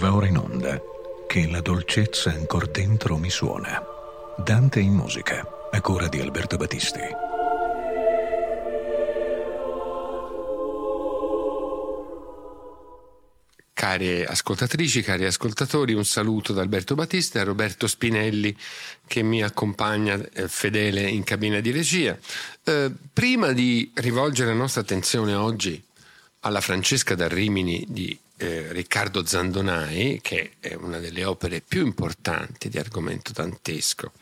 Va ora in onda che la dolcezza ancora dentro mi suona. Dante in musica, a cura di Alberto Battisti. Cari ascoltatrici, cari ascoltatori, un saluto da Alberto Battista e Roberto Spinelli che mi accompagna eh, fedele in cabina di regia. Eh, prima di rivolgere la nostra attenzione oggi alla Francesca da Rimini di eh, Riccardo Zandonai, che è una delle opere più importanti di argomento dantesco,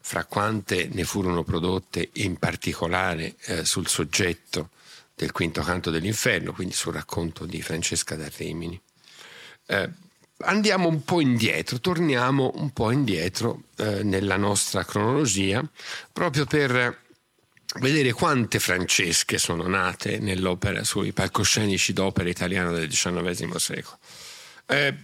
fra quante ne furono prodotte in particolare eh, sul soggetto del quinto canto dell'inferno, quindi sul racconto di Francesca da Rimini. Eh, andiamo un po' indietro, torniamo un po' indietro eh, nella nostra cronologia, proprio per vedere quante Francesche sono nate nell'opera, sui palcoscenici d'opera italiana del XIX secolo. Eh,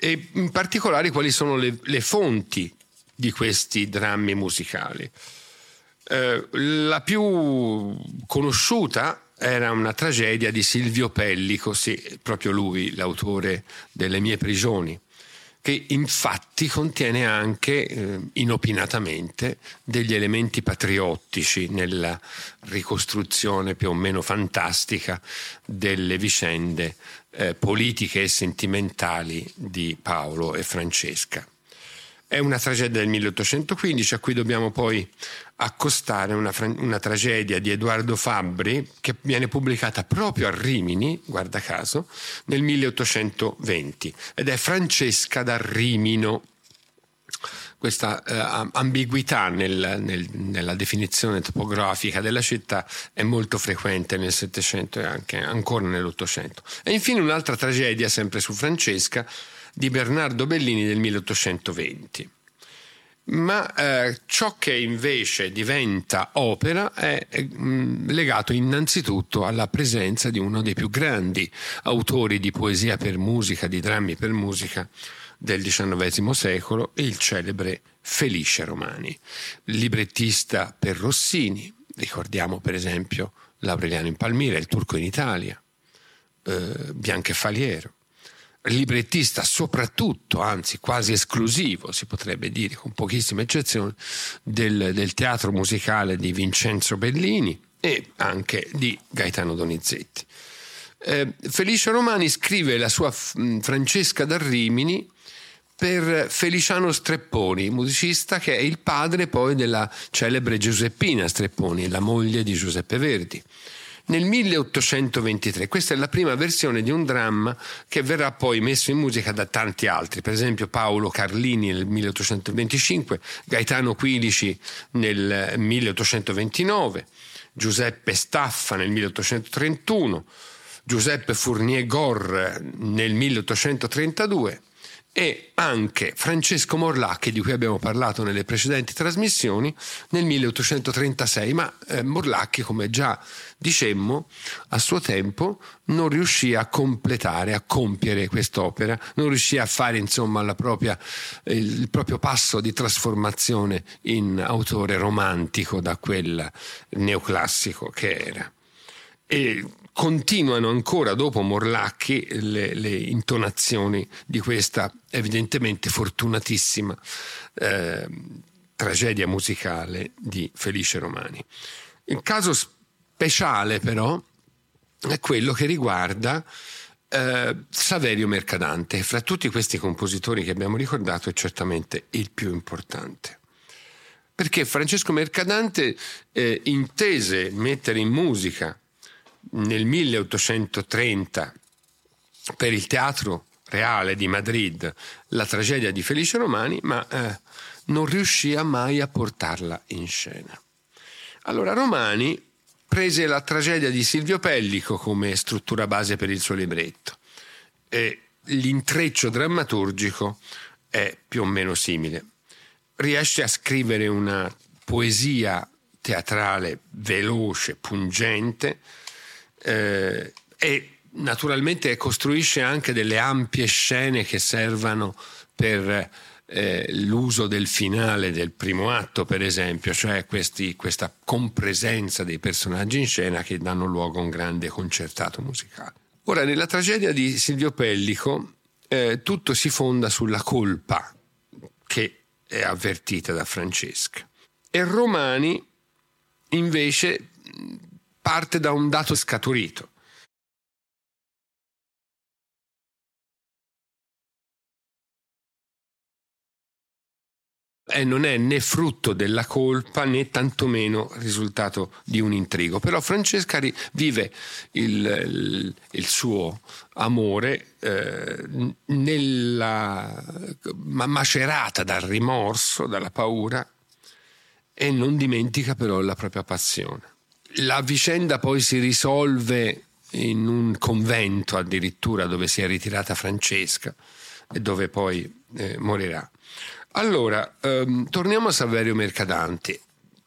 e in particolare quali sono le, le fonti di questi drammi musicali. Eh, la più conosciuta era una tragedia di Silvio Pellico, sì, proprio lui, l'autore delle mie prigioni, che infatti contiene anche eh, inopinatamente degli elementi patriottici nella ricostruzione più o meno fantastica delle vicende eh, politiche e sentimentali di Paolo e Francesca. È una tragedia del 1815 a cui dobbiamo poi accostare una, una, tragedia di Edoardo Fabbri che viene pubblicata proprio a Rimini, guarda caso, nel 1820 ed è Francesca da Rimino. Questa eh, ambiguità nel, nel, nella definizione topografica della città è molto frequente nel Settecento e anche ancora nell'Ottocento. E infine un'altra tragedia, sempre su Francesca, di Bernardo Bellini del 1820. Ma eh, ciò che invece diventa opera è, è mh, mm, legato innanzitutto alla presenza di uno dei più grandi autori di poesia per musica, di drammi per musica del XIX secolo, il celebre Felice Romani, librettista per Rossini, ricordiamo per esempio Laureliano in Palmira, il turco in Italia, eh, Bianchefaliero librettista soprattutto, anzi quasi esclusivo, si potrebbe dire, con pochissime eccezioni, del, del teatro musicale di Vincenzo Bellini e anche di Gaetano Donizetti. Eh, Felice Romani scrive la sua Francesca da Rimini per Feliciano Strepponi, musicista che è il padre poi della celebre Giuseppina Strepponi, la moglie di Giuseppe Verdi nel 1823. Questa è la prima versione di un dramma che verrà poi messo in musica da tanti altri, per esempio Paolo Carlini nel 1825, Gaetano Quilici nel 1829, Giuseppe Staffa nel 1831, Giuseppe Fournier Gor nel 1832 e anche Francesco Morlacchi, di cui abbiamo parlato nelle precedenti trasmissioni, nel 1836, ma eh, Morlacchi, come già dicemmo, a suo tempo non riuscì a completare, a compiere quest'opera, non riuscì a fare insomma propria, il, proprio passo di trasformazione in autore romantico da quel neoclassico che era. E continuano ancora dopo Morlacchi le, le intonazioni di questa evidentemente fortunatissima eh, tragedia musicale di Felice Romani. Il caso speciale però è quello che riguarda eh, Saverio Mercadante, fra tutti questi compositori che abbiamo ricordato è certamente il più importante. Perché Francesco Mercadante eh, intese mettere in musica nel 1830 per il Teatro Reale di Madrid la tragedia di Felice Romani, ma eh, non riuscì mai a portarla in scena. Allora Romani prese la tragedia di Silvio Pellico come struttura base per il suo libretto e l'intreccio drammaturgico è più o meno simile. Riesce a scrivere una poesia teatrale veloce, pungente, eh, e naturalmente costruisce anche delle ampie scene che servano per eh, l'uso del finale del primo atto, per esempio, cioè questi, questa compresenza dei personaggi in scena che danno luogo a un grande concertato musicale. Ora, nella tragedia di Silvio Pellico eh, tutto si fonda sulla colpa che è avvertita da Francesca. E Romani invece parte da un dato scaturito. e non è né frutto della colpa né tantomeno risultato di un intrigo. Però Francesca vive il, il, il suo amore eh, nella, macerata dal rimorso, dalla paura e non dimentica però la propria passione. La vicenda poi si risolve in un convento addirittura dove si è ritirata Francesca e dove poi eh, morirà. Allora, ehm, torniamo a Saverio Mercadante.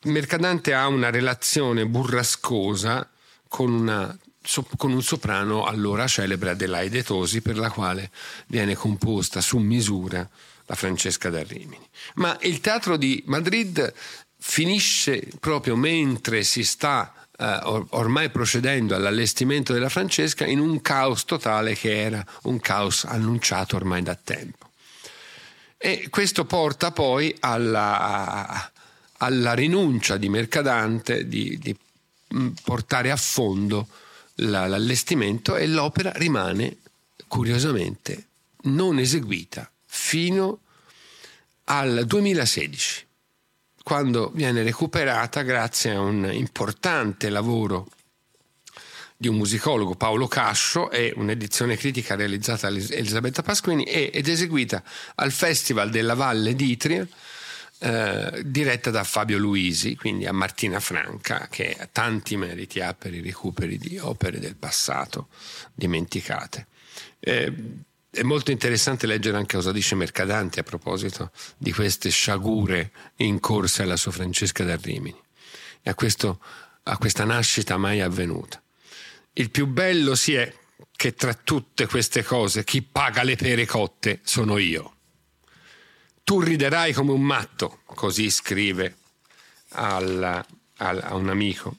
Mercadante ha una relazione burrascosa con, una, so, con un soprano allora celebre Adelaide Tosi, per la quale viene composta su misura la Francesca da Rimini. Ma il teatro di Madrid finisce proprio mentre si sta or- ormai procedendo all'allestimento della Francesca in un caos totale che era un caos annunciato ormai da tempo. E questo porta poi alla, alla rinuncia di Mercadante di, di mm, portare a fondo la, l'allestimento e l'opera rimane curiosamente non eseguita fino al 2016, quando viene recuperata grazie a un importante lavoro di un musicologo Paolo Cascio e un'edizione critica realizzata da Elisabetta Pasquini ed eseguita al Festival della Valle d'Itria eh, diretta da Fabio Luisi, quindi a Martina Franca, che tanti meriti ha per i recuperi di opere del passato dimenticate. Eh, è molto interessante leggere anche cosa dice Mercadante a proposito di queste sciagure in corsa alla sua Francesca da Rimini e a, questo, a questa nascita mai avvenuta. Il più bello si è che tra tutte queste cose chi paga le pere cotte sono io. Tu riderai come un matto, così scrive al, al, a un amico.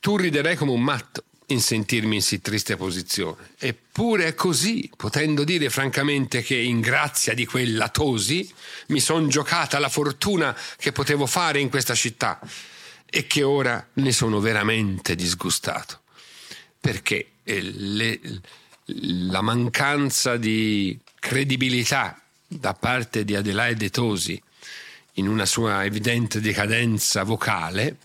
Tu riderai come un matto in sentirmi in sì triste posizione. Eppure è così, potendo dire francamente che in grazia di quella Tosi mi son giocata la fortuna che potevo fare in questa città e che ora ne sono veramente disgustato perché eh, le, la mancanza di credibilità da parte di Adelaide Tosi in una sua evidente decadenza vocale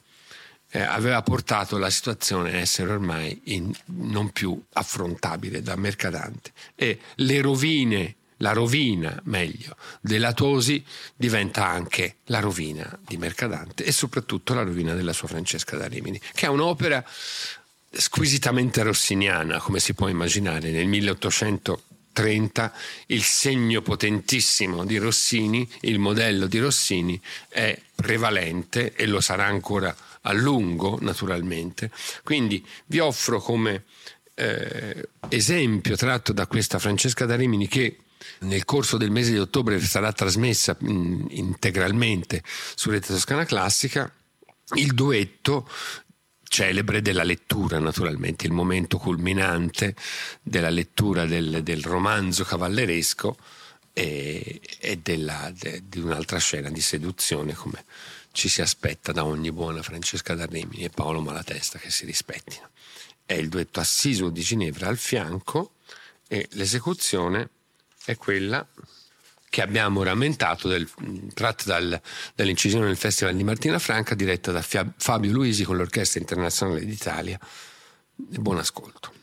eh, aveva portato la situazione a essere ormai in, non più affrontabile da Mercadante e le rovine la rovina, meglio, della Tosi diventa anche la rovina di Mercadante e soprattutto la rovina della sua Francesca da Rimini, che è un'opera squisitamente rossiniana, come si può immaginare. Nel 1830 il segno potentissimo di Rossini, il modello di Rossini, è prevalente e lo sarà ancora a lungo, naturalmente. Quindi vi offro come eh, esempio tratto da questa Francesca da Rimini che nel corso del mese di ottobre sarà trasmessa mh, mm, integralmente su Rete Toscana Classica il duetto celebre della lettura, naturalmente, il momento culminante della lettura del, del romanzo cavalleresco e, e della, de, di un'altra scena di seduzione come ci si aspetta da ogni buona Francesca D'Arrimini e Paolo Malatesta che si rispettino. È il duetto Assiso di Ginevra al fianco e l'esecuzione è quella che abbiamo rammentato, del, tratta dal, dall'incisione del Festival di Martina Franca, diretta da Fabio Luisi con l'Orchestra Internazionale d'Italia. Buon ascolto.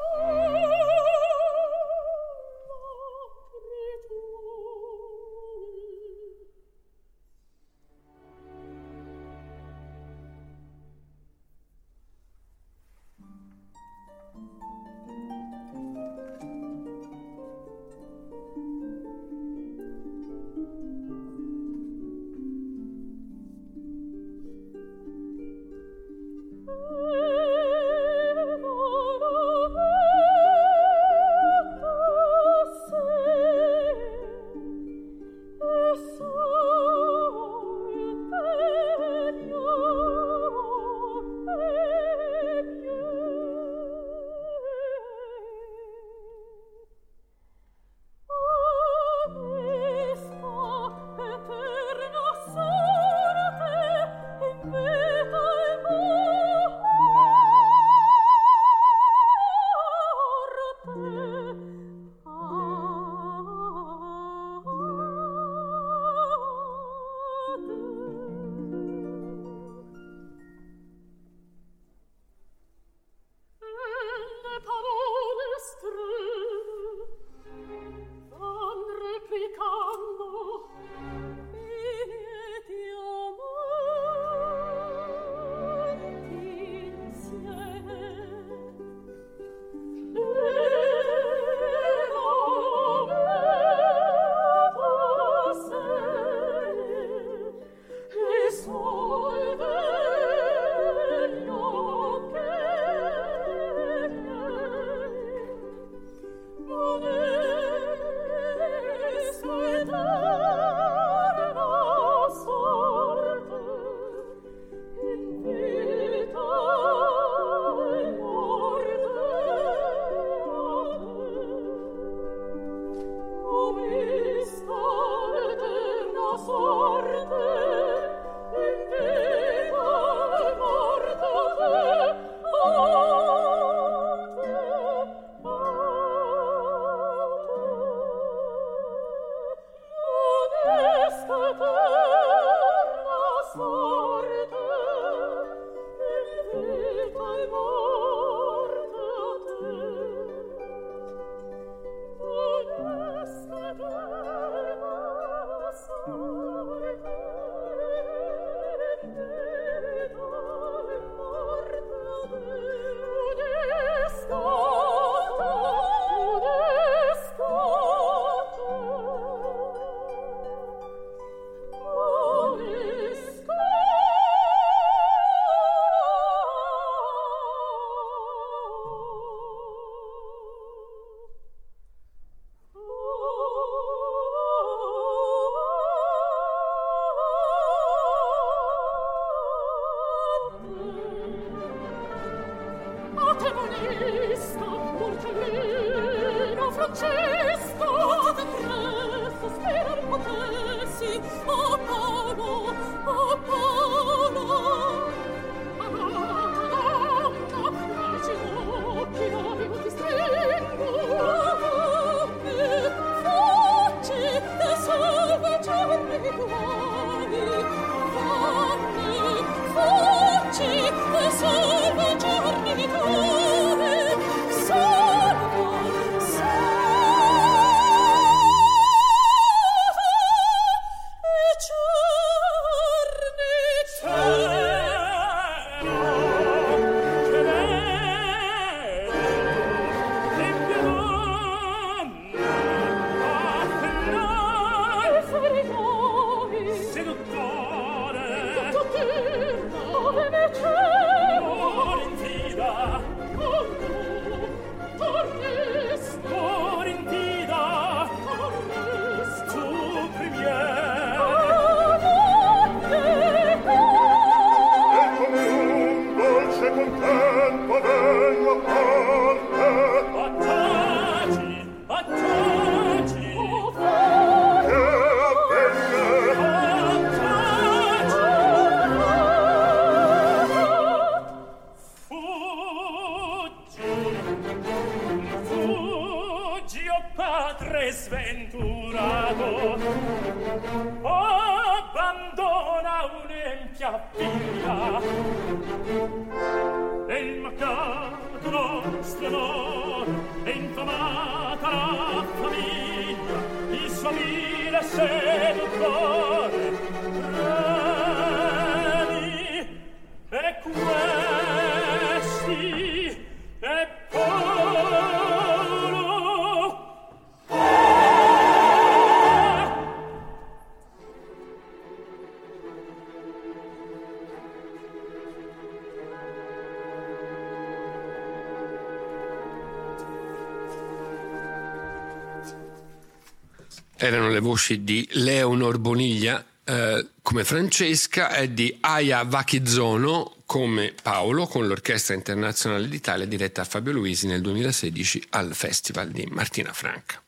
voci di Leonor Boniglia eh, come Francesca e di Aya Vachizono come Paolo con l'Orchestra Internazionale d'Italia diretta a Fabio Luisi nel 2016 al Festival di Martina Franca.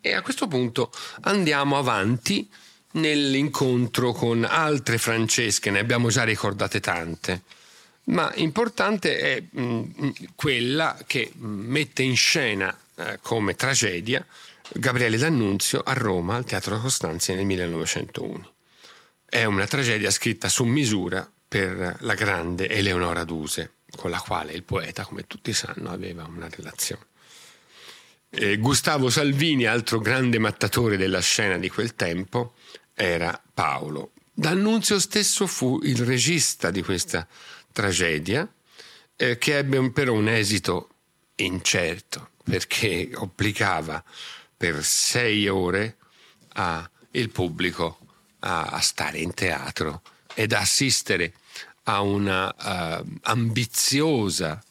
E a questo punto andiamo avanti nell'incontro con altre Francesche, ne abbiamo già ricordate tante, ma importante è mh, quella che mette in scena eh, come tragedia Gabriele D'Annunzio a Roma al Teatro Costanzi nel 1901. È una tragedia scritta su misura per la grande Eleonora Duse, con la quale il poeta, come tutti sanno, aveva una relazione. E Gustavo Salvini, altro grande mattatore della scena di quel tempo, era Paolo. D'Annunzio stesso fu il regista di questa tragedia, eh, che ebbe però un esito incerto, perché obbligava per sei ore il pubblico a, a, stare in teatro ed assistere a una uh, ambiziosa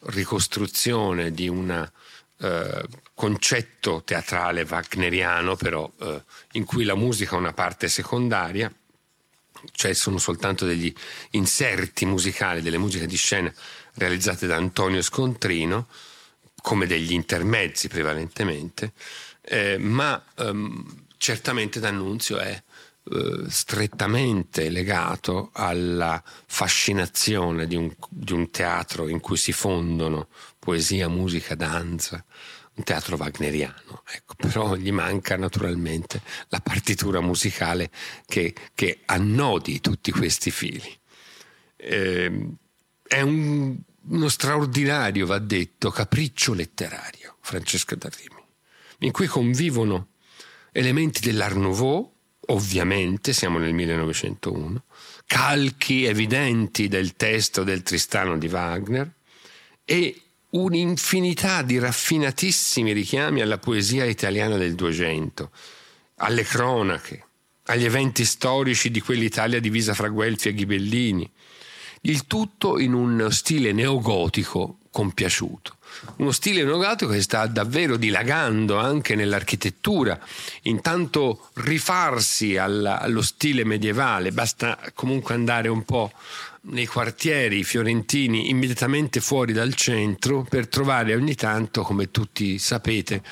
ricostruzione di un uh, concetto teatrale wagneriano, però uh, in cui la musica è una parte secondaria, cioè sono soltanto degli inserti musicali delle musiche di scena realizzate da Antonio Scontrino come degli intermezzi prevalentemente, eh, ma ehm, certamente D'Annunzio è eh, strettamente legato alla fascinazione di un, di un, teatro in cui si fondono poesia, musica, danza, un teatro wagneriano. Ecco, però gli manca naturalmente la partitura musicale che, che annodi tutti questi fili. Eh, è un uno straordinario, va detto, capriccio letterario, Francesca d'Arrimi, in cui convivono elementi dell'Art Nouveau, ovviamente, siamo nel 1901, calchi evidenti del testo del Tristano di Wagner e un'infinità di raffinatissimi richiami alla poesia italiana del Duecento, alle cronache, agli eventi storici di quell'Italia divisa fra Guelfi e Ghibellini, il tutto in un stile neogotico compiaciuto. Uno stile neogotico che sta davvero dilagando anche nell'architettura, intanto rifarsi alla, allo stile medievale, basta comunque andare un po' nei quartieri fiorentini immediatamente fuori dal centro per trovare ogni tanto, come tutti sapete,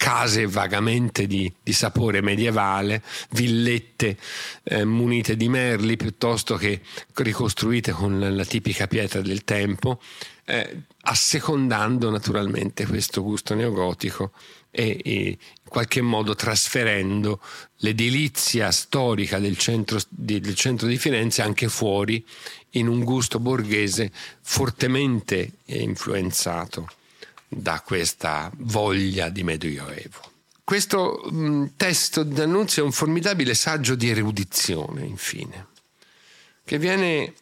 case vagamente di, di sapore medievale, villette eh, munite di merli piuttosto che ricostruite con la tipica pietra del tempo, eh, assecondando naturalmente questo gusto neogotico e, e, in qualche modo trasferendo l'edilizia storica del centro, di, del centro di Firenze anche fuori in un gusto borghese fortemente influenzato da questa voglia di Medioevo. Questo mh, testo d'annunzio è un formidabile saggio di erudizione, infine, che viene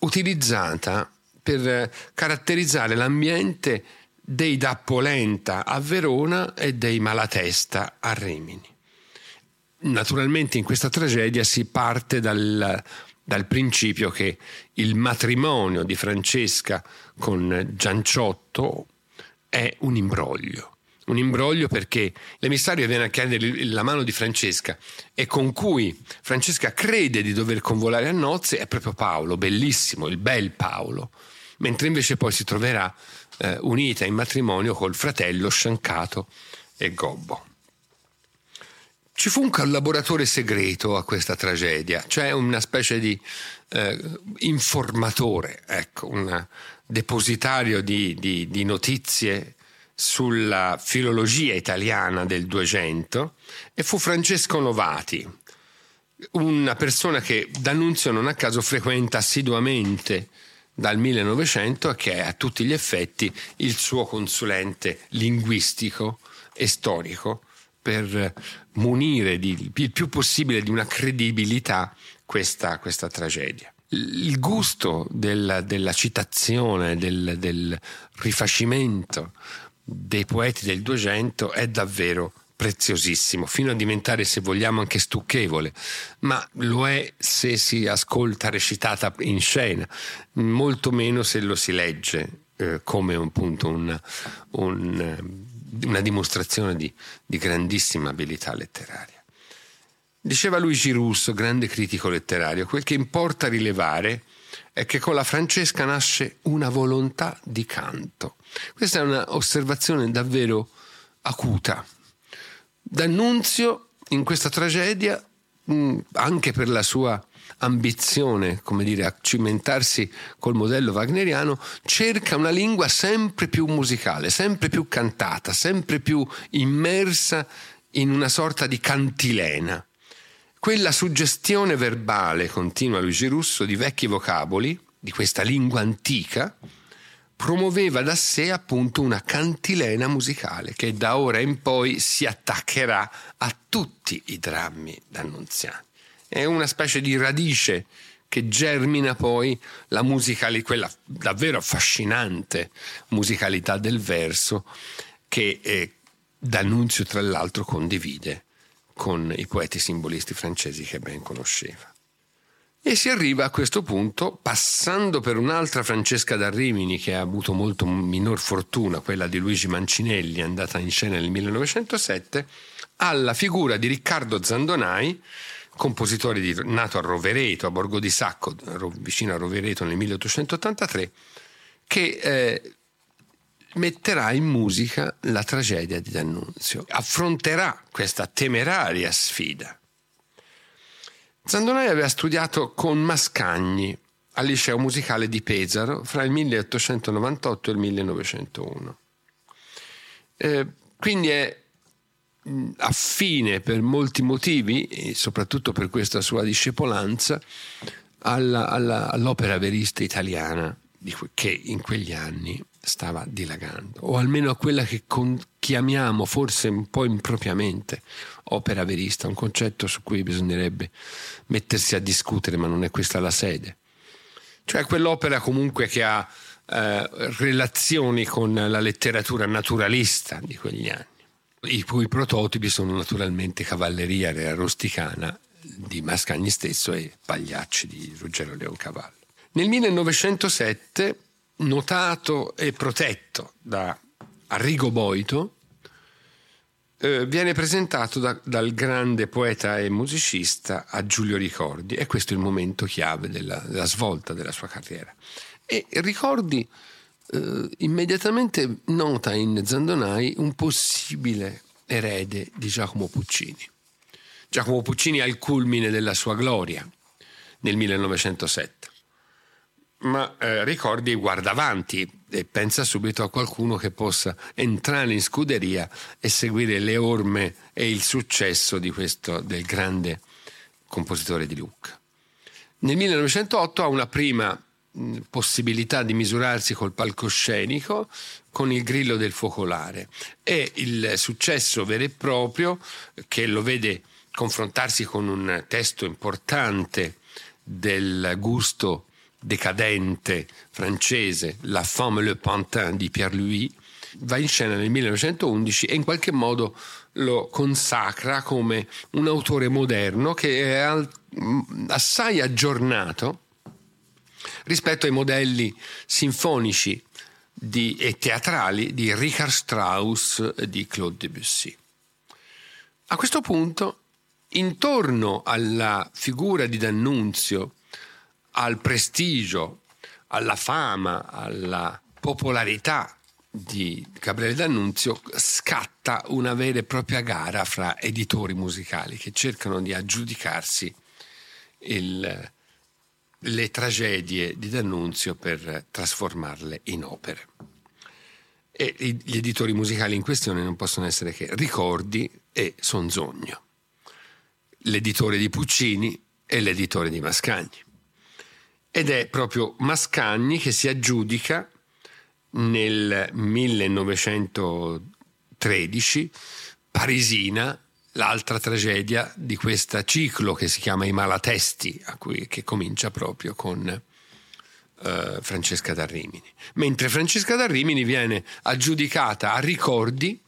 utilizzata per caratterizzare l'ambiente dei Dappolenta a Verona e dei Malatesta a Rimini. Naturalmente in questa tragedia si parte dal, dal principio che il matrimonio di Francesca con Gianciotto è un imbroglio. Un imbroglio perché l'emissario viene a chiedere la mano di Francesca e con cui Francesca crede di dover convolare a nozze è proprio Paolo, bellissimo, il bel Paolo, mentre invece poi si troverà eh, unita in matrimonio col fratello Sciancato e Gobbo. Ci fu un collaboratore segreto a questa tragedia, cioè una specie di eh, informatore, ecco, una, depositario di, di, di notizie sulla filologia italiana del Duecento e fu Francesco Novati, una persona che D'Annunzio non a caso frequenta assiduamente dal 1900 e che è a tutti gli effetti il suo consulente linguistico e storico per munire di, il più possibile di una credibilità questa, questa tragedia. Il gusto della, della citazione, del, del rifacimento dei poeti del Duecento è davvero preziosissimo, fino a diventare, se vogliamo, anche stucchevole, ma lo è se si ascolta recitata in scena, molto meno se lo si legge eh, come appunto una, un, una dimostrazione di, di grandissima abilità letteraria. Diceva Luigi Russo, grande critico letterario, quel che importa rilevare è che con la Francesca nasce una volontà di canto. Questa è un'osservazione davvero acuta. D'Annunzio in questa tragedia, anche per la sua ambizione, come dire, a cimentarsi col modello wagneriano, cerca una lingua sempre più musicale, sempre più cantata, sempre più immersa in una sorta di cantilena. Quella suggestione verbale, continua Luigi Russo, di vecchi vocaboli, di questa lingua antica, promuoveva da sé appunto una cantilena musicale che da ora in poi si attaccherà a tutti i drammi d'annunziani è una specie di radice che germina poi la musicalità, quella davvero affascinante musicalità del verso che eh, D'Annunzio tra l'altro condivide con i poeti simbolisti francesi che ben conosceva. E si arriva a questo punto, passando per un'altra Francesca da Rimini che ha avuto molto minor fortuna, quella di Luigi Mancinelli, andata in scena nel 1907, alla figura di Riccardo Zandonai, compositore di, nato a Rovereto, a Borgo di Sacco, vicino a Rovereto nel 1883, che eh, metterà in musica la tragedia di D'Annunzio, affronterà questa temeraria sfida. Zandonai aveva studiato con Mascagni al liceo musicale di Pesaro fra il 1898 e il 1901. Eh, quindi è affine per molti motivi, e soprattutto per questa sua discepolanza, alla, alla, all'opera verista italiana che in quegli anni stava dilagando, o almeno a quella che con, chiamiamo forse un po' impropriamente opera verista, un concetto su cui bisognerebbe mettersi a discutere, ma non è questa la sede. Cioè quell'opera comunque che ha eh, relazioni con la letteratura naturalista di quegli anni i cui prototipi sono naturalmente Cavalleria Rusticana di Mascagni stesso e Pagliacci di Ruggero Leoncavallo. Nel 1907, notato e protetto da Arrigo Boito, eh, viene presentato da, dal grande poeta e musicista a Giulio Ricordi e questo è il momento chiave della, della svolta della sua carriera. E Ricordi eh, immediatamente nota in Zandonai un possibile erede di Giacomo Puccini. Giacomo Puccini al culmine della sua gloria nel 1907. Ma eh, ricordi guarda avanti e pensa subito a qualcuno che possa entrare in scuderia e seguire le orme e il successo di questo, del grande compositore di Lucca. Nel 1908 ha una prima possibilità di misurarsi col palcoscenico con il grillo del focolare e il successo vero e proprio che lo vede confrontarsi con un testo importante del gusto decadente francese, La femme le pantin di Pierre Louis, va in scena nel 1911 e in qualche modo lo consacra come un autore moderno che è assai aggiornato rispetto ai modelli sinfonici di, e teatrali di Richard Strauss e di Claude Debussy. A questo punto, intorno alla figura di D'Annunzio, al prestigio, alla fama, alla popolarità di Gabriele D'Annunzio, scatta una vera e propria gara fra editori musicali che cercano di aggiudicarsi il, le tragedie di D'Annunzio per trasformarle in opere. e gli editori musicali in questione non possono essere che Ricordi e Sonzogno, l'editore di Puccini e l'editore di Mascagni. Ed è proprio Mascagni che si aggiudica nel 1913 Parisina, l'altra tragedia di questo ciclo che si chiama I Malatesti, cui, che comincia proprio con uh, Francesca da Rimini. Mentre Francesca da Rimini viene aggiudicata a ricordi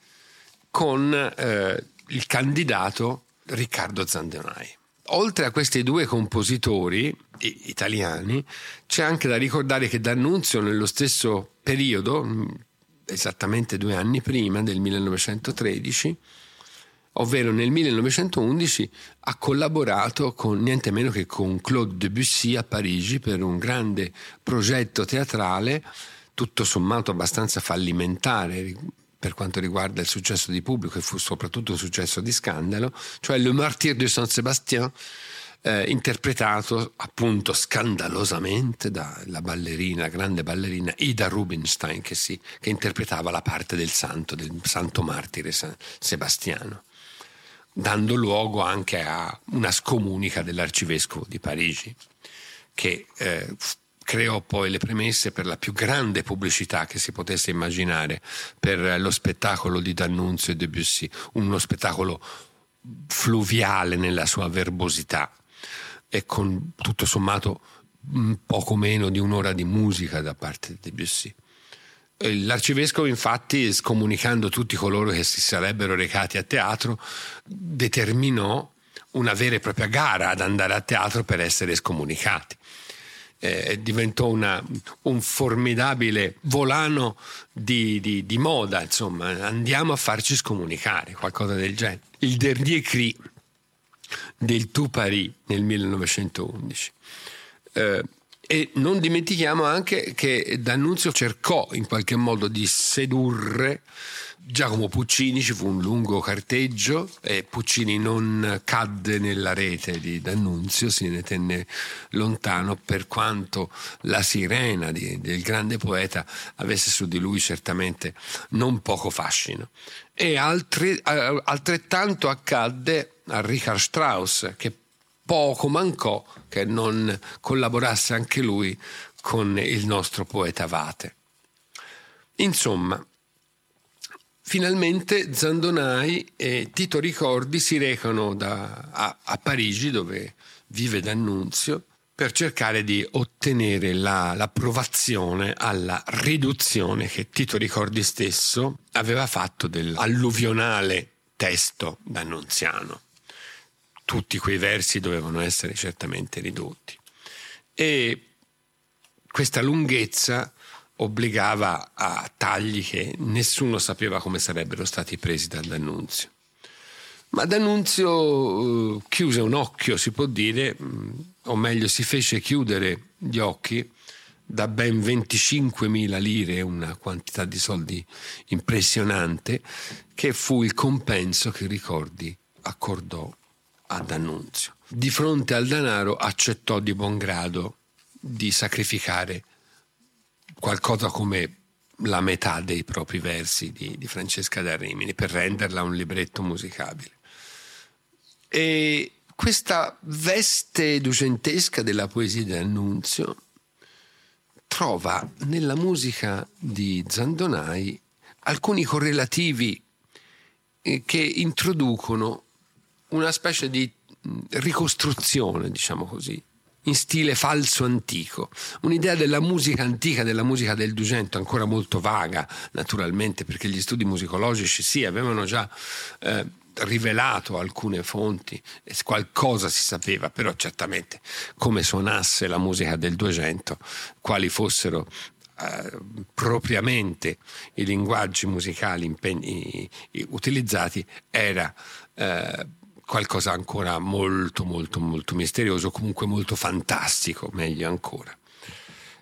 con uh, il candidato Riccardo Zandonai. Oltre a questi due compositori italiani, c'è anche da ricordare che D'Annunzio nello stesso periodo, mm, esattamente due anni prima, del 1913, ovvero nel 1911 ha collaborato con niente meno che con Claude Debussy a Parigi per un grande progetto teatrale, tutto sommato abbastanza fallimentare per quanto riguarda il successo di pubblico e fu soprattutto un successo di scandalo, cioè Le Martyr de Saint-Sébastien, eh, interpretato appunto scandalosamente dalla ballerina, grande ballerina Ida Rubinstein, che, si, che interpretava la parte del santo, del santo martire San Sebastiano dando luogo anche a una scomunica dell'arcivescovo di Parigi, che eh, creò poi le premesse per la più grande pubblicità che si potesse immaginare per lo spettacolo di D'Annunzio e Debussy, uno spettacolo fluviale nella sua verbosità e con tutto sommato poco meno di un'ora di musica da parte di Debussy. L'arcivescovo infatti, scomunicando tutti coloro che si sarebbero recati a teatro, determinò una vera e propria gara ad andare a teatro per essere scomunicati. Eh, diventò una, un formidabile volano di, di, di, moda, insomma, andiamo a farci scomunicare, qualcosa del genere. Il Dernier Cri del Tu Paris nel 1911. Eh, e non dimentichiamo anche che D'Annunzio cercò in qualche modo di sedurre Giacomo Puccini, ci fu un lungo carteggio e Puccini non cadde nella rete di D'Annunzio, se ne tenne lontano per quanto la sirena di, del grande poeta avesse su di lui certamente non poco fascino. E altri, altrettanto accadde a Richard Strauss che poco mancò che non collaborasse anche lui con il nostro poeta Vate. Insomma, finalmente Zandonai e Tito Ricordi si recano da, a, a, Parigi, dove vive D'Annunzio, per cercare di ottenere la, l'approvazione alla riduzione che Tito Ricordi stesso aveva fatto dell'alluvionale testo d'annunziano tutti quei versi dovevano essere certamente ridotti. E questa lunghezza obbligava a tagli che nessuno sapeva come sarebbero stati presi da D'Annunzio. Ma D'Annunzio uh, chiuse un occhio, si può dire, mm, o meglio si fece chiudere gli occhi da ben 25.000 lire, una quantità di soldi impressionante, che fu il compenso che Ricordi accordò ad Annunzio. Di fronte al denaro accettò di buon grado di sacrificare qualcosa come la metà dei propri versi di, di Francesca da Rimini per renderla un libretto musicabile. E questa veste ducentesca della poesia di Annunzio trova nella musica di Zandonai alcuni correlativi eh, che introducono una specie di ricostruzione, diciamo così, in stile falso antico, un'idea della musica antica, della musica del Dugento, ancora molto vaga, naturalmente, perché gli studi musicologici sì, avevano già eh, rivelato alcune fonti, qualcosa si sapeva, però certamente come suonasse la musica del Duecento, quali fossero Uh, propriamente i linguaggi musicali impegni, utilizzati era uh, qualcosa ancora molto molto molto misterioso, comunque molto fantastico, meglio ancora.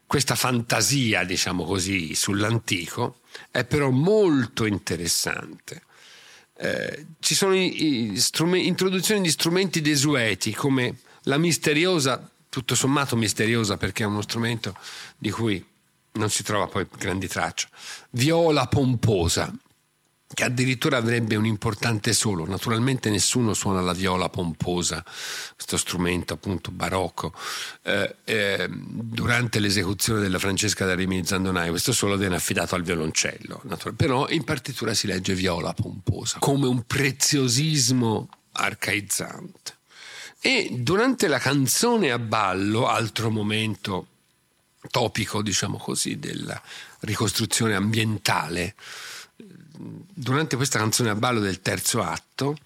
Questa fantasia, diciamo così, sull'antico è però molto interessante. Eh, ci sono introduzioni di strumenti desueti come la misteriosa, tutto sommato misteriosa perché è uno strumento di cui non si trova poi grandi tracce. Viola pomposa, che addirittura avrebbe un importante solo. Naturalmente nessuno suona la viola pomposa, questo strumento appunto barocco, eh, eh, durante l'esecuzione della Francesca da Rimini Zandonai. Questo solo viene affidato al violoncello, però in partitura si legge viola pomposa, come un preziosismo arcaizzante. E durante la canzone a ballo, altro momento topico, diciamo così, della ricostruzione ambientale, durante questa canzone a ballo del terzo atto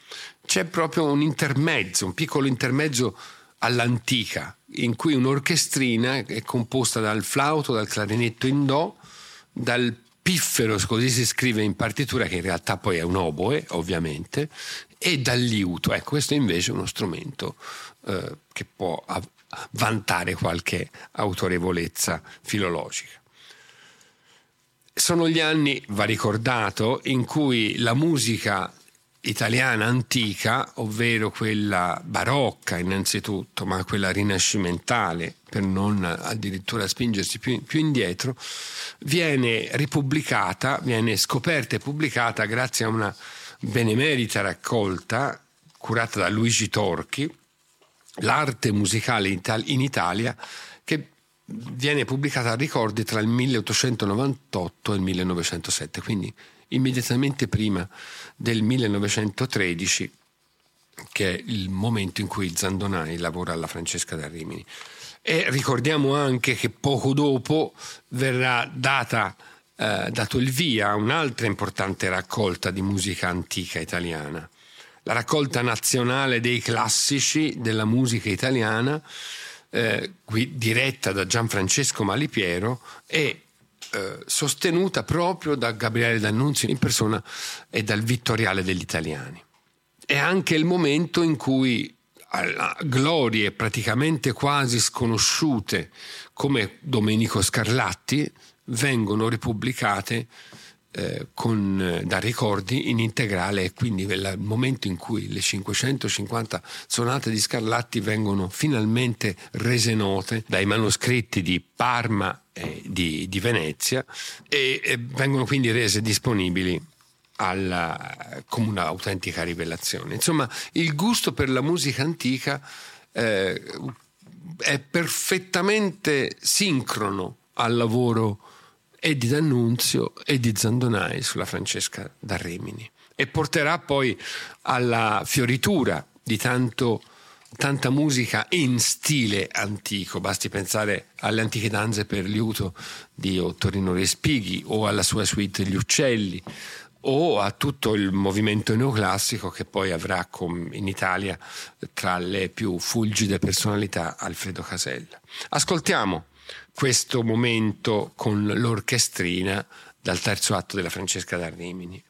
c'è proprio un intermezzo, un piccolo intermezzo all'antica, in cui un'orchestrina è composta dal flauto, dal clarinetto in do, dal piffero, così si scrive in partitura, che in realtà poi è un oboe, ovviamente, e dal liuto. Ecco, questo invece è uno strumento eh, che può vantare qualche autorevolezza filologica. Sono gli anni, va ricordato, in cui la musica italiana antica, ovvero quella barocca innanzitutto, ma quella rinascimentale, per non addirittura spingersi più, più, indietro, viene ripubblicata, viene scoperta e pubblicata grazie a una benemerita raccolta curata da Luigi Torchi, l'arte musicale in Italia, viene pubblicata a ricordi tra il 1898 e il 1907, quindi immediatamente prima del 1913, che è il momento in cui Zandonai lavora alla Francesca da Rimini. E ricordiamo anche che poco dopo verrà data, eh, dato il via a un'altra importante raccolta di musica antica italiana, la raccolta nazionale dei classici della musica italiana, eh, diretta da Gianfrancesco Malipiero e eh, sostenuta proprio da Gabriele D'Annunzio in persona e dal Vittoriale degli Italiani. È anche il momento in cui glorie praticamente quasi sconosciute come Domenico Scarlatti vengono ripubblicate eh, con, eh, da ricordi in integrale e quindi il momento in cui le 550 sonate di Scarlatti vengono finalmente rese note dai manoscritti di Parma e di, di Venezia e, e, vengono quindi rese disponibili alla, come un'autentica rivelazione. Insomma, il gusto per la musica antica eh, è perfettamente sincrono al lavoro e di D'Annunzio e di Zandonai sulla Francesca da Rimini e porterà poi alla fioritura di tanto, tanta musica in stile antico, basti pensare alle antiche danze per liuto di Ottorino Respighi o alla sua suite Gli Uccelli o a tutto il movimento neoclassico che poi avrà in Italia tra le più fulgide personalità Alfredo Casella. Ascoltiamo questo momento con l'orchestrina dal terzo atto della Francesca da Rimini.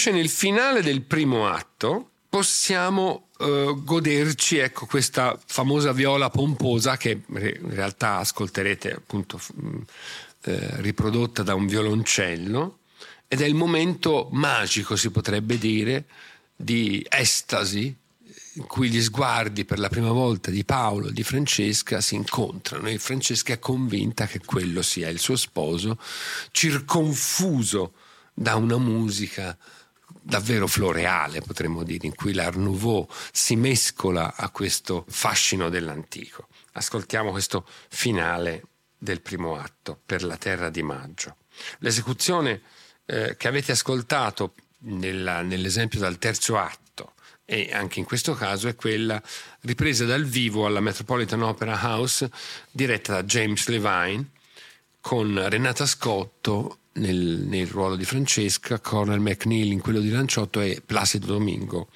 Invece nel finale del primo atto possiamo eh, goderci ecco, questa famosa viola pomposa che in realtà ascolterete appunto eh, riprodotta da un violoncello ed è il momento magico, si potrebbe dire, di estasi in cui gli sguardi per la prima volta di Paolo e di Francesca si incontrano e Francesca è convinta che quello sia il suo sposo, circonfuso da una musica davvero floreale, potremmo dire, in cui l'Art Nouveau si mescola a questo fascino dell'antico. Ascoltiamo questo finale del primo atto, per la terra di maggio. L'esecuzione eh, che avete ascoltato nella, nell'esempio dal terzo atto e anche in questo caso è quella ripresa dal vivo alla Metropolitan Opera House diretta da James Levine con Renata Scotto nel, nel ruolo di Francesca, Cornel McNeil in quello di Lanciotto e Placido Domingo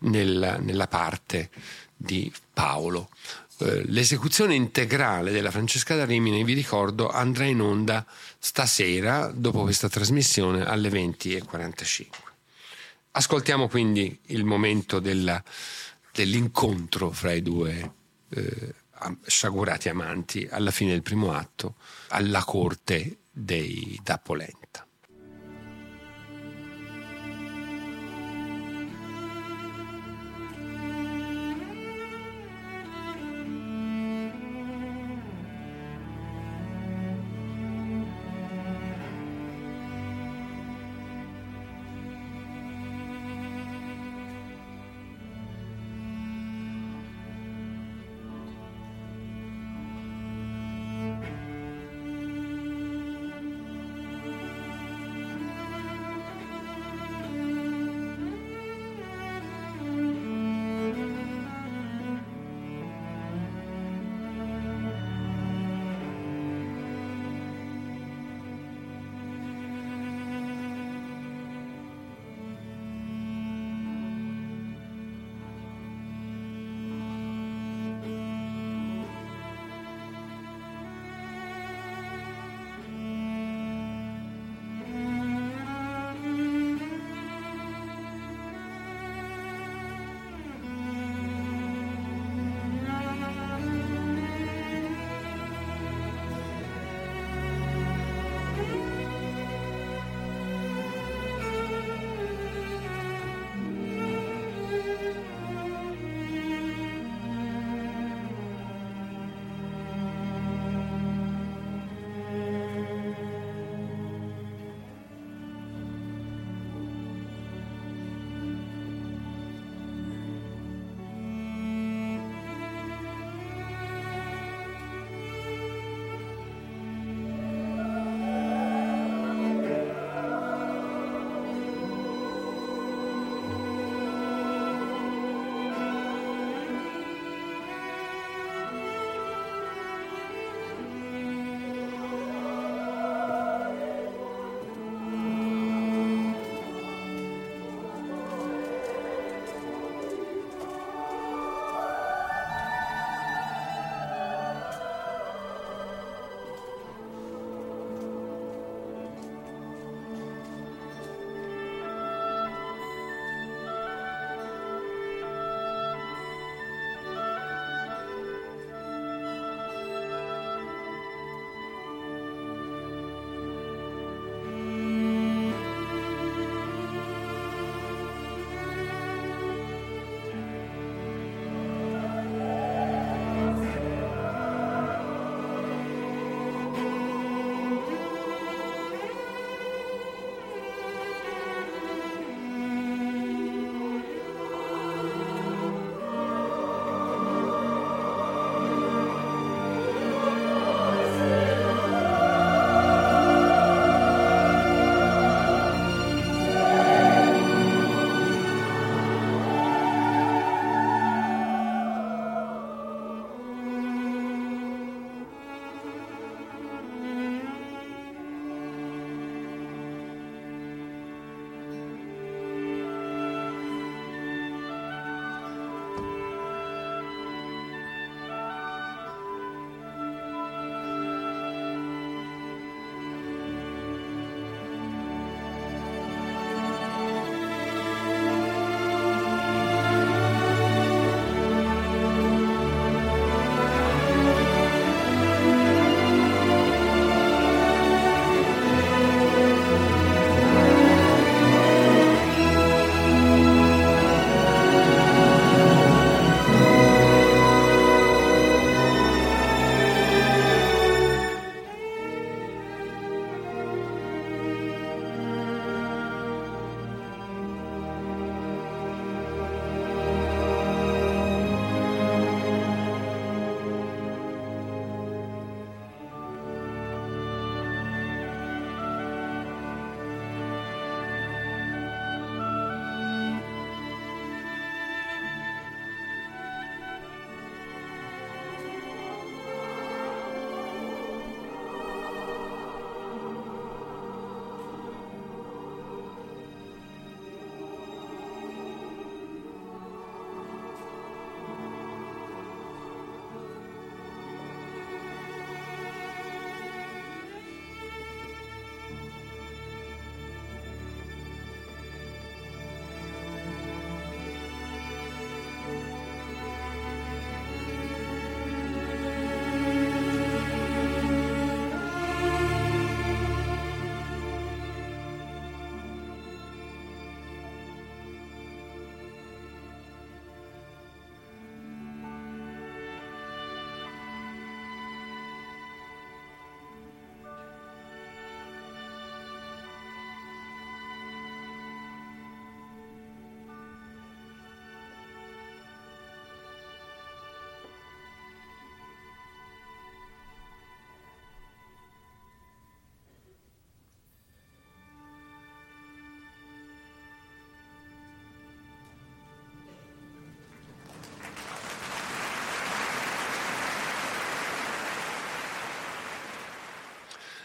nel, nella parte di Paolo. Eh, l'esecuzione integrale della Francesca da Rimini, vi ricordo, andrà in onda stasera, dopo questa trasmissione, alle 20.45. Ascoltiamo quindi il momento della, dell'incontro fra i due eh, sciagurati amanti alla fine del primo atto, alla corte dei da Polenta.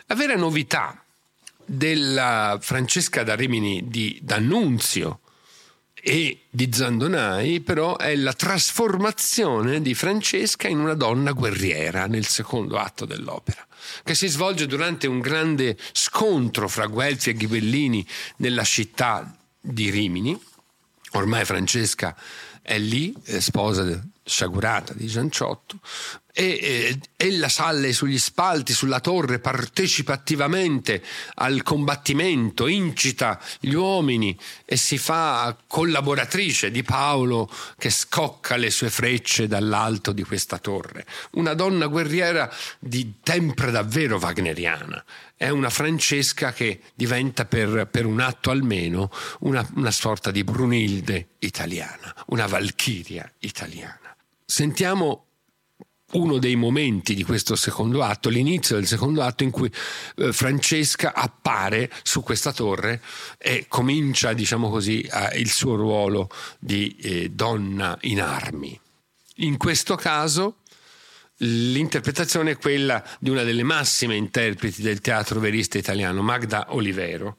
La vera novità della Francesca da Rimini di D'Annunzio e di Zandonai però è la trasformazione di Francesca in una donna guerriera nel secondo atto dell'opera che si svolge durante un grande scontro fra Guelfi e Ghibellini nella città di Rimini. Ormai Francesca è lì, è sposa sciagurata di Gianciotto, e eh, ella sale sugli spalti, sulla torre, partecipa attivamente al combattimento, incita gli uomini e si fa collaboratrice di Paolo che scocca le sue frecce dall'alto di questa torre. Una donna guerriera di sempre davvero wagneriana. È una Francesca che diventa per, per un atto almeno una, una sorta di Brunilde italiana, una Valchiria italiana. Sentiamo uno dei momenti di questo secondo atto, l'inizio del secondo atto in cui eh, Francesca appare su questa torre e comincia, diciamo così, a, il suo ruolo di eh, donna in armi. In questo caso l'interpretazione è quella di una delle massime interpreti del teatro verista italiano, Magda Olivero,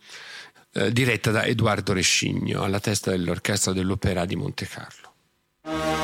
eh, diretta da Edoardo Rescigno, alla testa dell'orchestra dell'Opera di Monte Carlo.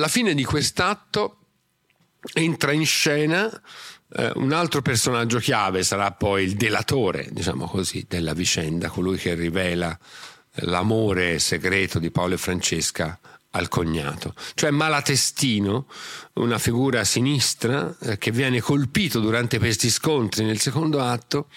Alla fine di quest'atto entra in scena eh, un altro personaggio chiave, sarà poi il delatore, diciamo così, della vicenda, colui che rivela l'amore segreto di Paolo e Francesca al cognato, cioè Malatestino, una figura sinistra eh, che viene colpito durante questi scontri nel secondo atto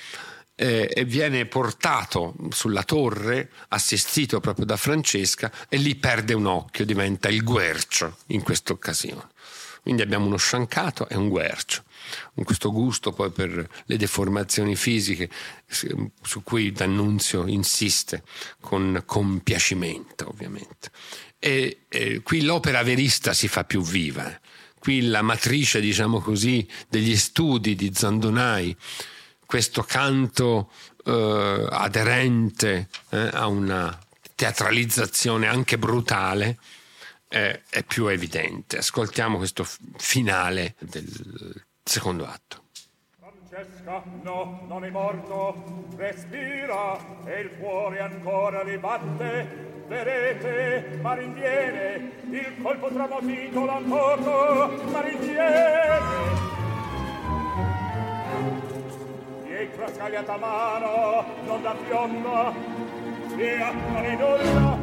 eh, e viene portato sulla torre, assistito proprio da Francesca, e lì perde un occhio, diventa il guercio in questa occasione. Quindi abbiamo uno sciancato e un guercio, questo gusto poi per le deformazioni fisiche su cui D'Annunzio insiste con compiacimento, ovviamente. E, e qui l'opera verista si fa più viva. Qui la matrice, diciamo così, degli studi di Zandonai, questo canto eh, aderente eh, a una teatralizzazione anche brutale, eh, è più evidente. Ascoltiamo questo finale del secondo atto. Francesca, no, non è morto, respira e il cuore ancora le batte. Vedete, ma rinviene, il colpo tramotito l'ha ma rinviene. Dietro scagliata mano, non da fionda, via, non è nulla,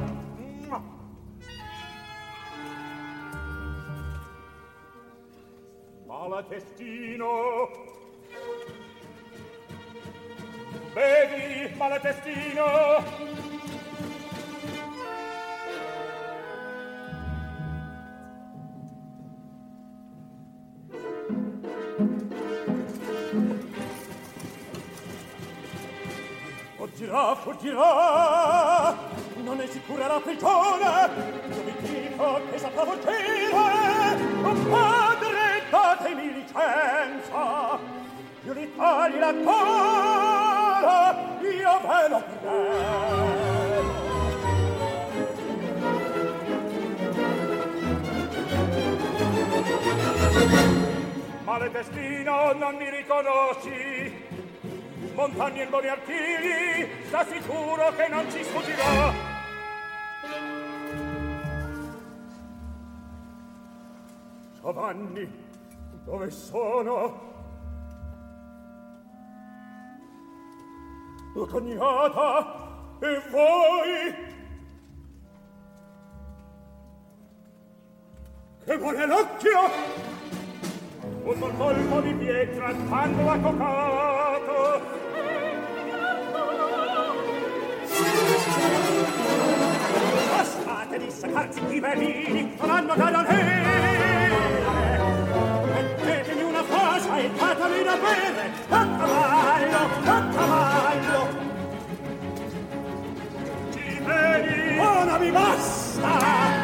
malatestino vedi malatestino fuggirà, fuggirà, non è sicura la prigione, io vi dico che saprà fuggire, ma padre datemi licenza, io li tagli la cola, io ve lo prego. Male destino non mi riconosci, montagne e gori artigli, sta sicuro che non ci sfuggirà. Giovanni, dove sono? La cognata e voi? Che vuole l'occhio? un col colpo di pietra quando ha cocato Lasciate di saccarsi i velini faranno da danere mettetemi una cosa e datami da bere. A cavallo, a cavallo i veli ora mi basta.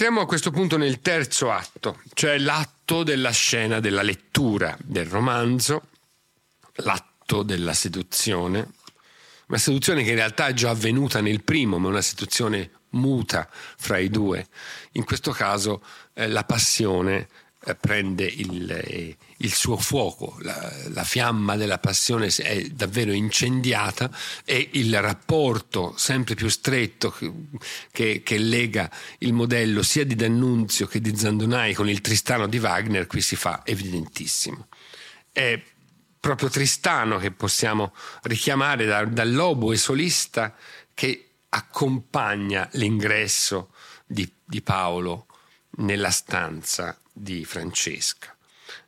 Entriamo a questo punto nel terzo atto, cioè l'atto della scena della lettura del romanzo, l'atto della seduzione, una seduzione che in realtà è già avvenuta nel primo, ma una seduzione muta fra i due. In questo caso eh, la passione prende il, eh, il, suo fuoco, la, la, fiamma della passione è davvero incendiata e il rapporto sempre più stretto che, che, che lega il modello sia di D'Annunzio che di Zandonai con il Tristano di Wagner qui si fa evidentissimo. È proprio Tristano che possiamo richiamare da, dall'oboe solista che accompagna l'ingresso di, di Paolo nella stanza di Francesca.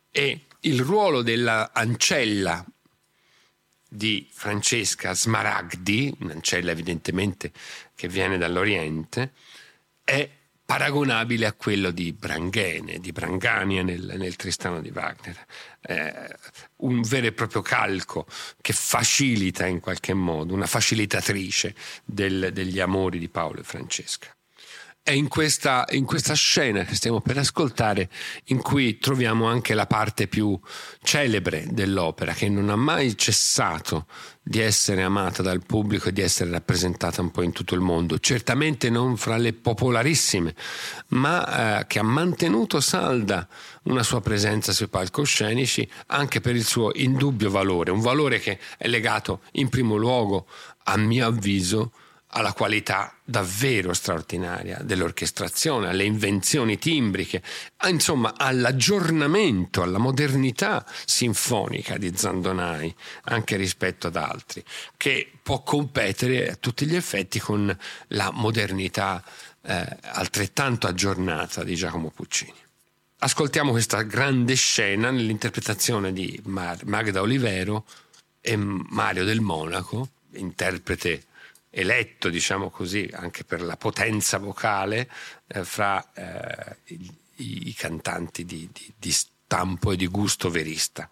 E il ruolo della ancella di Francesca Smaragdi, un'ancella evidentemente che viene dall'Oriente, è paragonabile a quello di Branghene, di Brangania nel, nel Tristano di Wagner. Eh, un vero e proprio calco che facilita in qualche modo, una facilitatrice del, degli amori di Paolo e Francesca. È in questa, in questa, scena che stiamo per ascoltare in cui troviamo anche la parte più celebre dell'opera, che non ha mai cessato di essere amata dal pubblico e di essere rappresentata un po' in tutto il mondo. Certamente non fra le popolarissime, ma eh, che ha mantenuto salda una sua presenza sui palcoscenici anche per il suo indubbio valore, un valore che è legato in primo luogo, a mio avviso, alla qualità davvero straordinaria dell'orchestrazione, alle invenzioni timbriche, insomma all'aggiornamento, alla modernità sinfonica di Zandonai, anche rispetto ad altri, che può competere a tutti gli effetti con la modernità eh, altrettanto aggiornata di Giacomo Puccini. Ascoltiamo questa grande scena nell'interpretazione di Magda Olivero e Mario del Monaco, interprete eletto, diciamo così, anche per la potenza vocale eh, fra eh, i, i, cantanti di, di, di stampo e di gusto verista.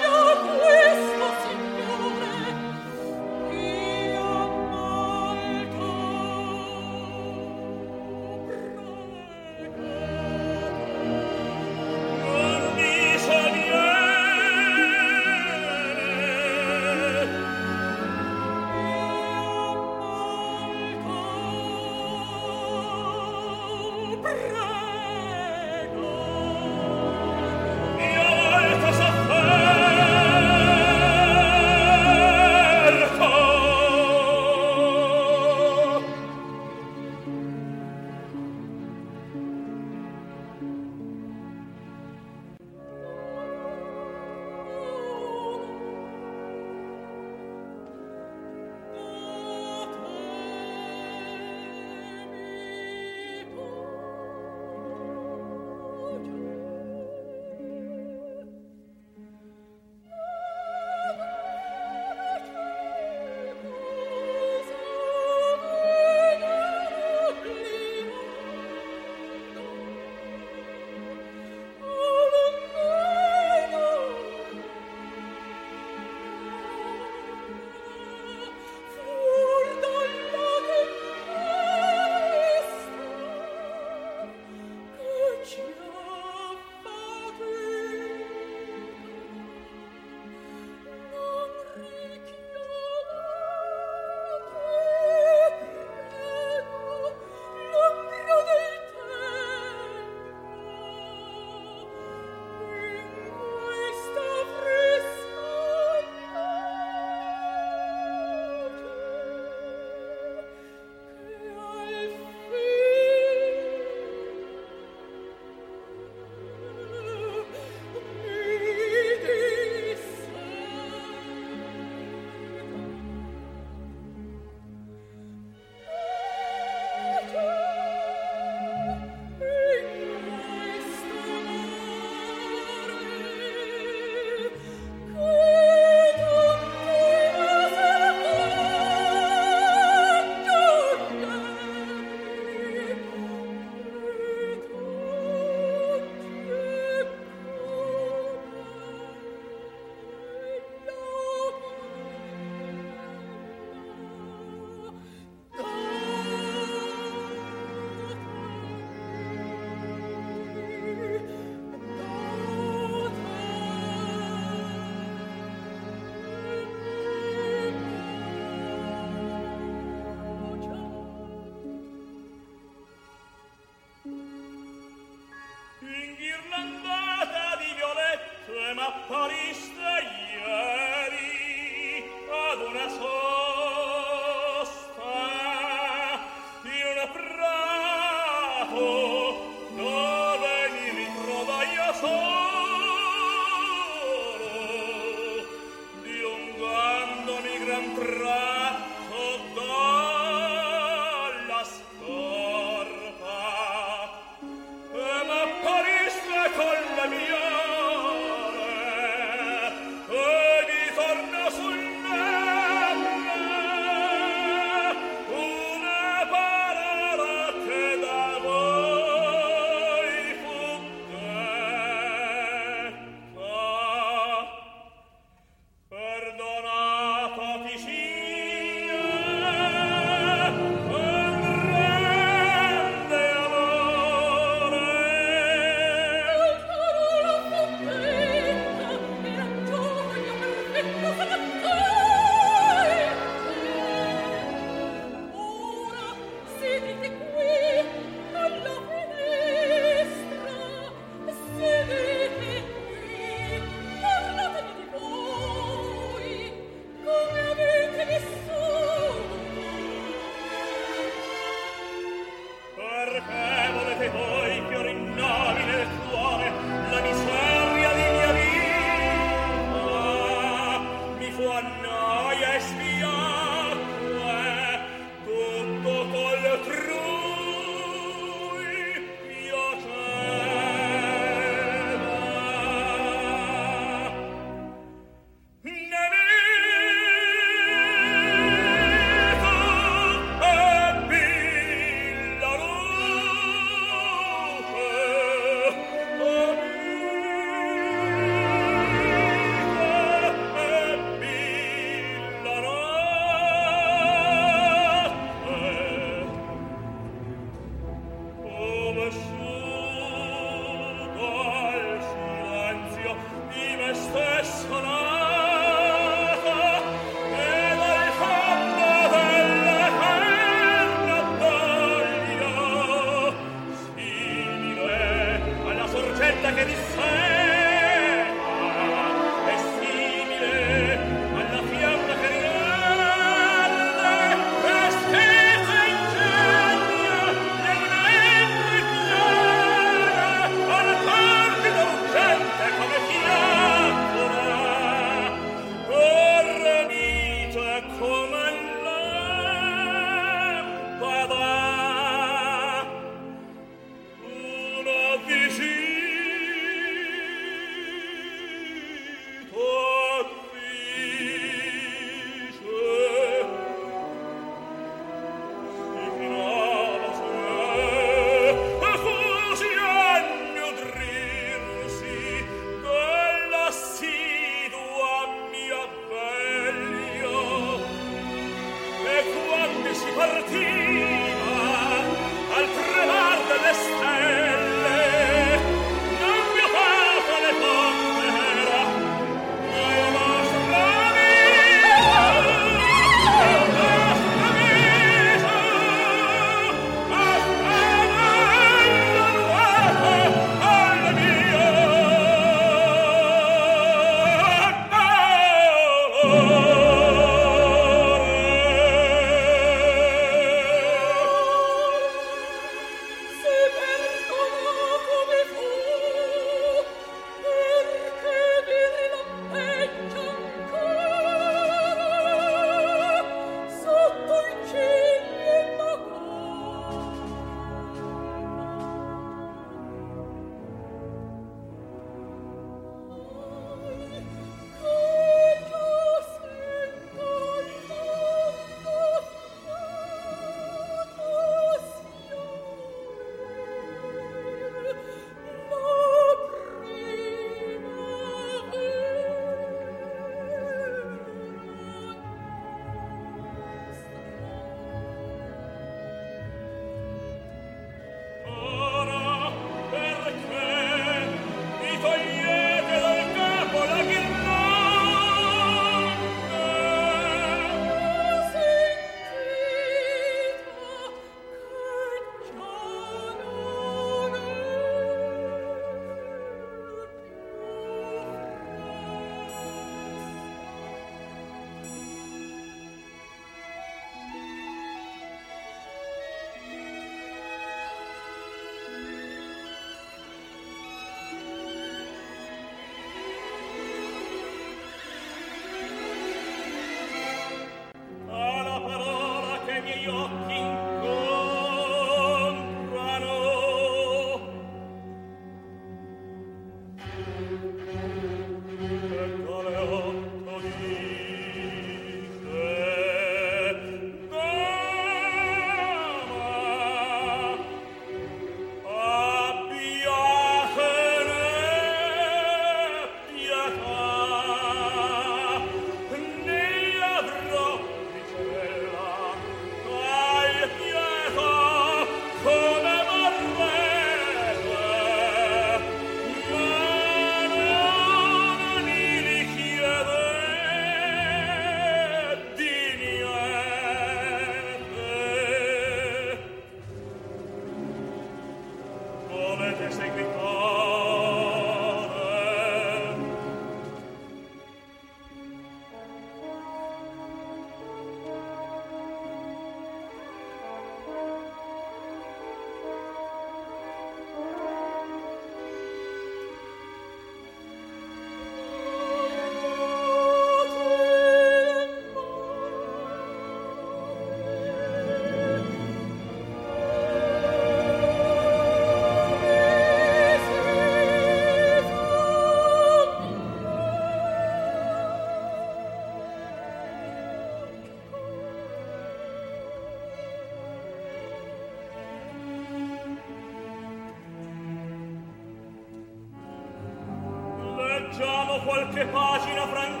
qualche pagina franca.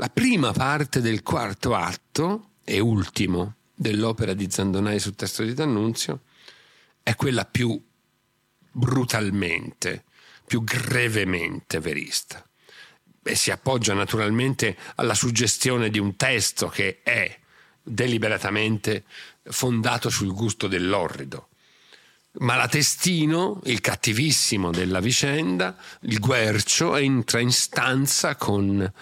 La prima parte del quarto atto e ultimo dell'opera di Zandonai sul testo di D'Annunzio è quella più brutalmente, più grevemente verista. E si appoggia naturalmente alla suggestione di un testo che è deliberatamente fondato sul gusto dell'orrido. Malatestino, il cattivissimo della vicenda, il guercio, entra in stanza con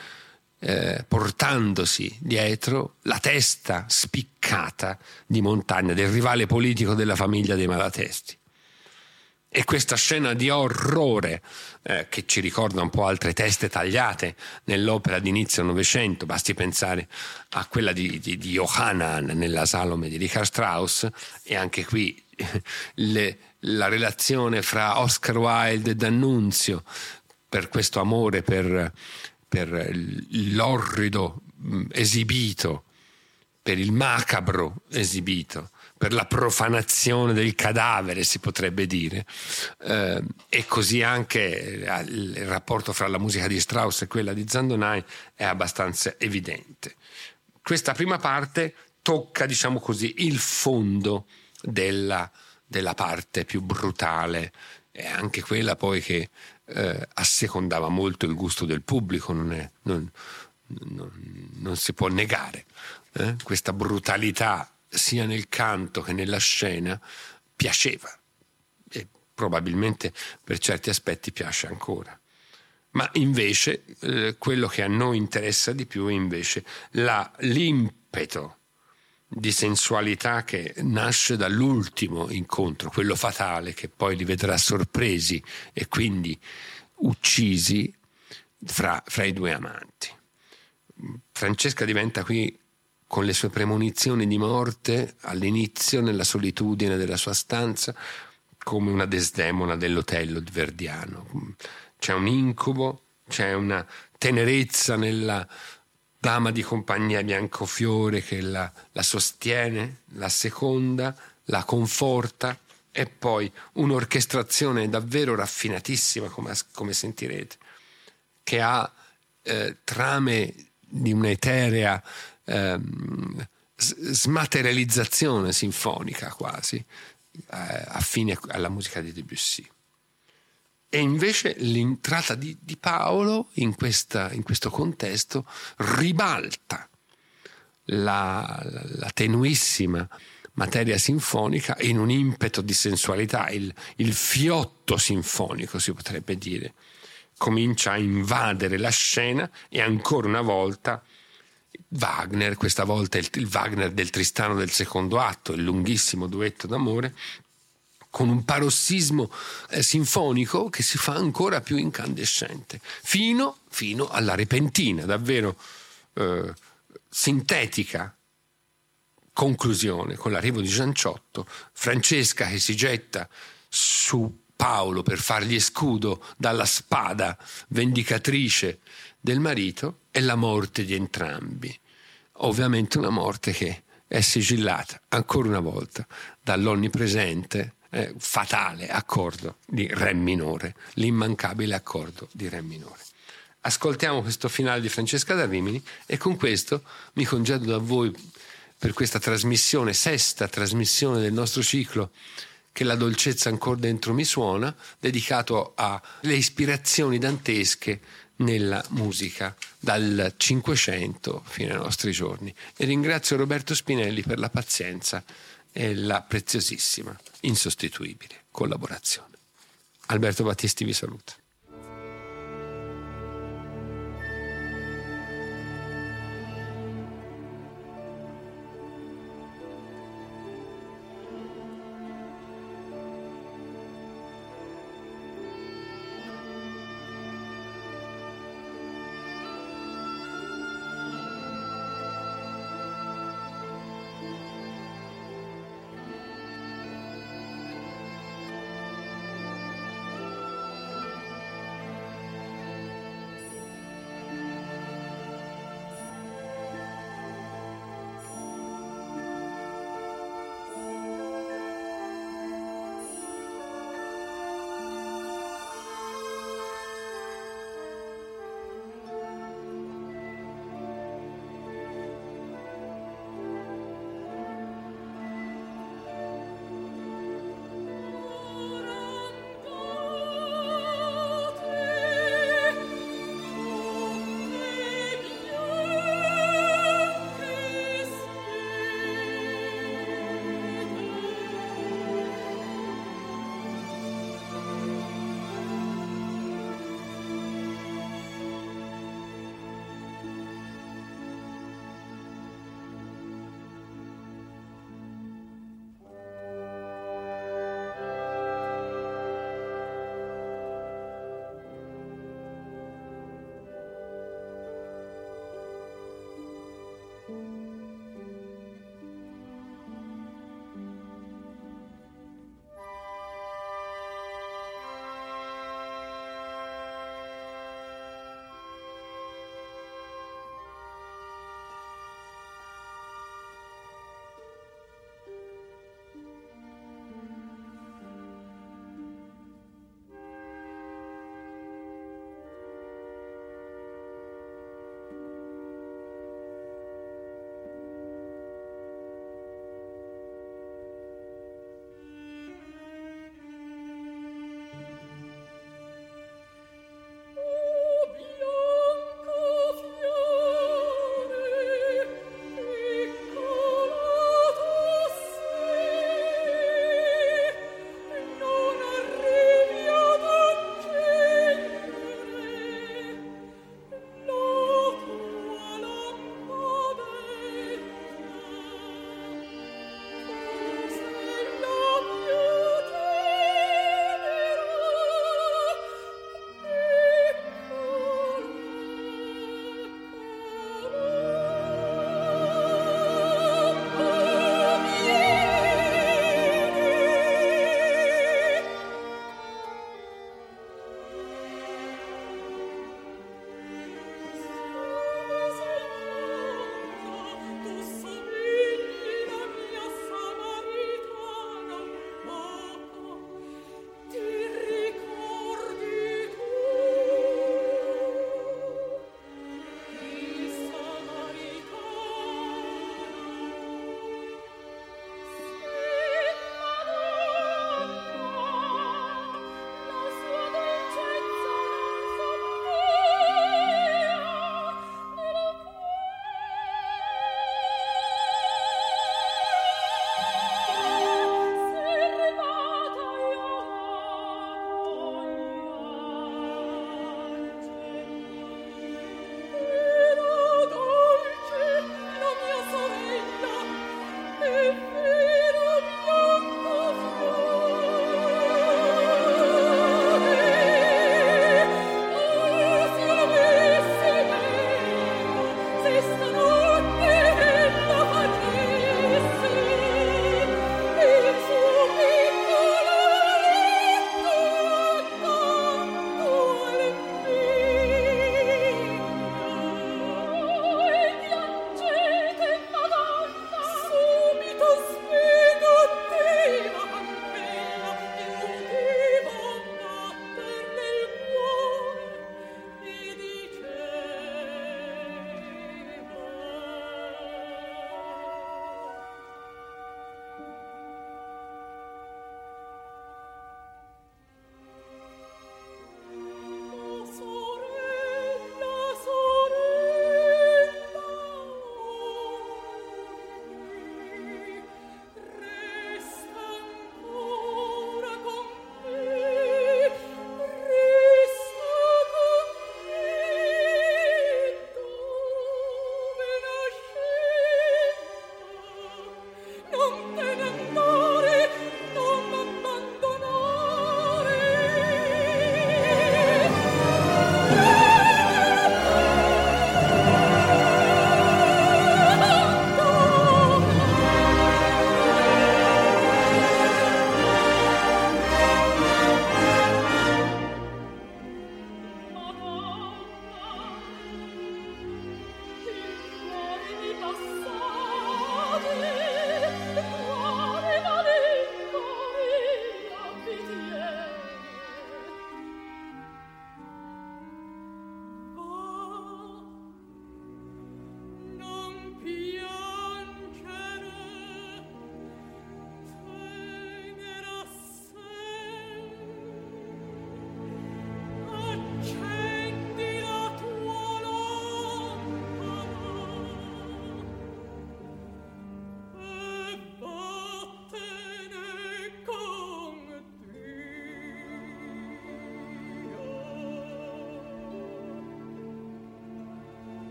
eh, portandosi dietro la testa spiccata di Montagna, del rivale politico della famiglia dei Malatesti. E questa scena di orrore eh, che ci ricorda un po' altre teste tagliate nell'opera di inizio Novecento, basti pensare a quella di, di, di Johannan nella Salome di Richard Strauss e anche qui le, la relazione fra Oscar Wilde e D'Annunzio per questo amore per, per l'orrido mm, esibito, per il macabro esibito per la profanazione del cadavere, si potrebbe dire. Eh, e così anche eh, il rapporto fra la musica di Strauss e quella di Zandonai è abbastanza evidente. Questa prima parte tocca, diciamo così, il fondo della, della parte più brutale e anche quella poi che eh, assecondava molto il gusto del pubblico, non, è, non, non, non si può negare. Eh? Questa brutalità sia nel canto che nella scena piaceva e probabilmente per certi aspetti piace ancora. Ma invece eh, quello che a noi interessa di più è invece la, l'impeto di sensualità che nasce dall'ultimo incontro, quello fatale che poi li vedrà sorpresi e quindi uccisi fra, fra i due amanti. Francesca diventa qui con le sue premonizioni di morte all'inizio nella solitudine della sua stanza come una desdemona dell'Otello di Verdiano. C'è un incubo, c'è una tenerezza nella dama di compagnia Biancofiore che la, la sostiene, la seconda, la conforta e poi un'orchestrazione davvero raffinatissima, come, come sentirete, che ha eh, trame di un'eterea ehm, smaterializzazione sinfonica quasi, eh, affine alla musica di Debussy. E invece l'entrata di, di Paolo in, questa, in, questo contesto ribalta la, la, tenuissima materia sinfonica in un impeto di sensualità, il, il fiotto sinfonico si potrebbe dire, comincia a invadere la scena e ancora una volta Wagner, questa volta il, il Wagner del Tristano del secondo atto, il lunghissimo duetto d'amore, con un parossismo eh, sinfonico che si fa ancora più incandescente, fino, fino alla repentina, davvero eh, sintetica conclusione con l'arrivo di Gianciotto, Francesca che si getta su Paolo per fargli scudo dalla spada vendicatrice del marito e la morte di entrambi. Ovviamente una morte che è sigillata ancora una volta dall'onnipresente eh, fatale accordo di Re minore, l'immancabile accordo di Re minore. Ascoltiamo questo finale di Francesca da Rimini e con questo mi congedo da voi per questa trasmissione, sesta trasmissione del nostro ciclo che la dolcezza ancora dentro mi suona, dedicato alle ispirazioni dantesche nella musica dal Cinquecento fino ai nostri giorni. E ringrazio Roberto Spinelli per la pazienza e la preziosissima, insostituibile collaborazione. Alberto Battisti vi saluta.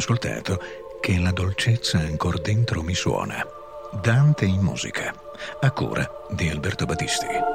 Ascoltato Che la dolcezza ancor dentro mi suona. Dante in musica, a cura di Alberto Battisti.